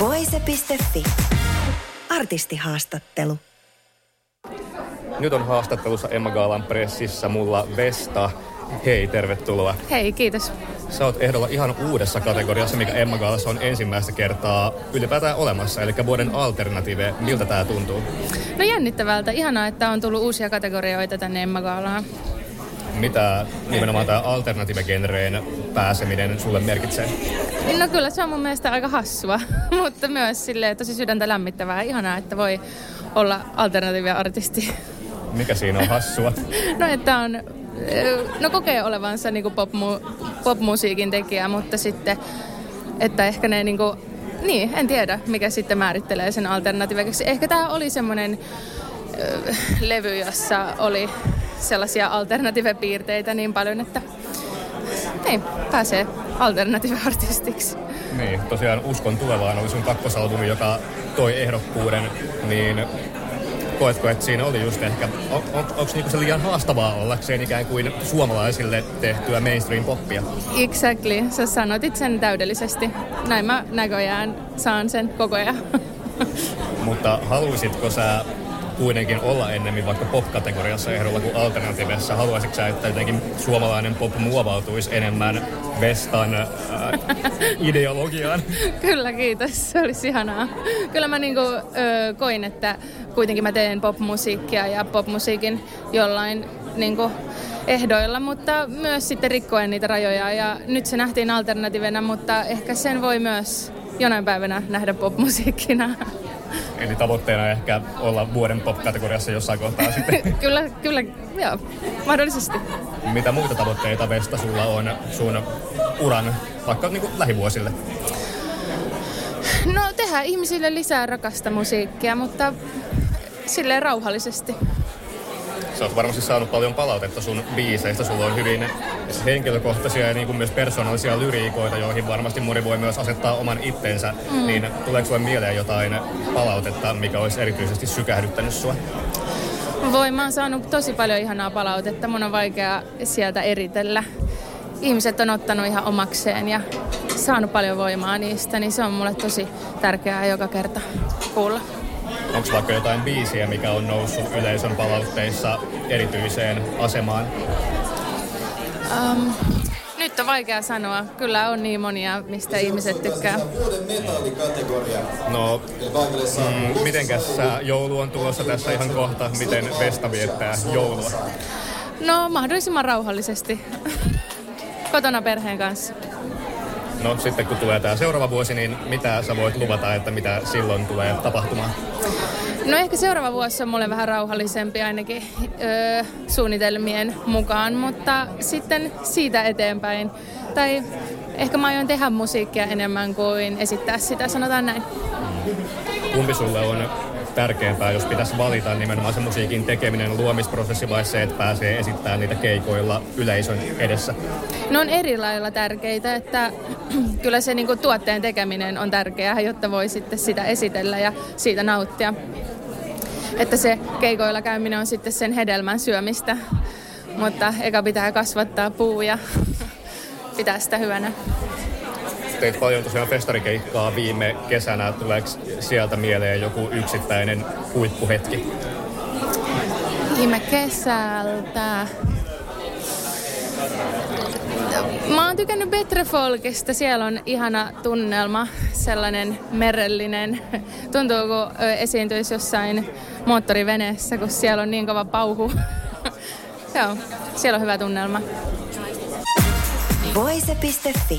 Voise.fi. Artistihaastattelu. Nyt on haastattelussa Emma Gaalan pressissä mulla Vesta. Hei, tervetuloa. Hei, kiitos. Sä oot ehdolla ihan uudessa kategoriassa, mikä Emma Gaalassa on ensimmäistä kertaa ylipäätään olemassa, eli vuoden alternative. Miltä tää tuntuu? No jännittävältä. Ihanaa, että on tullut uusia kategorioita tänne Emma Gaalaan. Mitä nimenomaan tämä alternative-genreen pääseminen sulle merkitsee? No kyllä se on mun mielestä aika hassua, mutta myös silleen tosi sydäntä lämmittävää. Ihanaa, että voi olla alternatiivia-artisti. Mikä siinä on hassua? No että on, no kokee olevansa niin popmu, popmusiikin tekijä, mutta sitten, että ehkä ne niin kuin, niin, en tiedä, mikä sitten määrittelee sen alternatiiviksi. Ehkä tämä oli semmoinen levy, jossa oli sellaisia alternative-piirteitä niin paljon, että niin, pääsee alternative-artistiksi. Niin, tosiaan Uskon tulevaan oli sun kakkosalbumi, joka toi ehdokkuuden, niin koetko, että siinä oli just ehkä, on, on, onko niinku se liian haastavaa ollakseen ikään kuin suomalaisille tehtyä mainstream-poppia? Exactly, sä sanotit sen täydellisesti. Näin mä näköjään saan sen koko ajan. Mutta haluaisitko sä kuitenkin olla ennemmin vaikka pop-kategoriassa ehdolla kuin alternativessa? Haluaisitko sä, että jotenkin suomalainen pop muovautuisi enemmän Vestan äh, ideologiaan? Kyllä, kiitos. Se olisi ihanaa. Kyllä mä niinku, ö, koin, että kuitenkin mä teen popmusiikkia ja popmusiikin jollain niinku, ehdoilla, mutta myös sitten rikkoen niitä rajoja. Ja nyt se nähtiin alternativena, mutta ehkä sen voi myös jonain päivänä nähdä popmusiikkina. Eli tavoitteena ehkä olla vuoden pop-kategoriassa jossain kohtaa sitten. kyllä, kyllä, joo, mahdollisesti. Mitä muita tavoitteita Vesta sulla on sun uran vaikka niin kuin lähivuosille? No tehdään ihmisille lisää rakasta musiikkia, mutta silleen rauhallisesti. Sä oot varmasti saanut paljon palautetta sun biiseistä. Sulla on hyvin henkilökohtaisia ja niin kuin myös persoonallisia lyriikoita, joihin varmasti moni voi myös asettaa oman itsensä. Mm. Niin tuleeko sulle mieleen jotain palautetta, mikä olisi erityisesti sykähdyttänyt sua? Voi, mä oon saanut tosi paljon ihanaa palautetta. Mun on vaikea sieltä eritellä. Ihmiset on ottanut ihan omakseen ja saanut paljon voimaa niistä, niin se on mulle tosi tärkeää joka kerta kuulla. Onko vaikka jotain biisiä, mikä on noussut yleisön palautteissa erityiseen asemaan? Um, nyt on vaikea sanoa. Kyllä on niin monia, mistä ihmiset tykkää. No, mm, mitenkäs joulu on tulossa tässä ihan kohta? Miten Vesta viettää joulua? No, mahdollisimman rauhallisesti. Kotona perheen kanssa. No sitten kun tulee tämä seuraava vuosi, niin mitä sä voit luvata, että mitä silloin tulee tapahtumaan? No ehkä seuraava vuosi on mulle vähän rauhallisempi ainakin öö, suunnitelmien mukaan, mutta sitten siitä eteenpäin. Tai ehkä mä aion tehdä musiikkia enemmän kuin esittää sitä, sanotaan näin. Kumpi sulle on tärkeämpää, jos pitäisi valita nimenomaan se musiikin tekeminen, luomisprosessi vai se, että pääsee esittämään niitä keikoilla yleisön edessä? Ne on eri lailla tärkeitä, että kyllä se niinku tuotteen tekeminen on tärkeää, jotta voi sitten sitä esitellä ja siitä nauttia. Että se keikoilla käyminen on sitten sen hedelmän syömistä, mutta eka pitää kasvattaa puu ja pitää sitä hyvänä teit paljon tosiaan festarikeikkaa viime kesänä. Tuleeko sieltä mieleen joku yksittäinen huippuhetki? Viime kesältä... Mä oon tykännyt Betrefolkista. Siellä on ihana tunnelma, sellainen merellinen. Tuntuu, kun esiintyisi jossain moottoriveneessä, kun siellä on niin kova pauhu. Joo, siellä on hyvä tunnelma. Voise.fi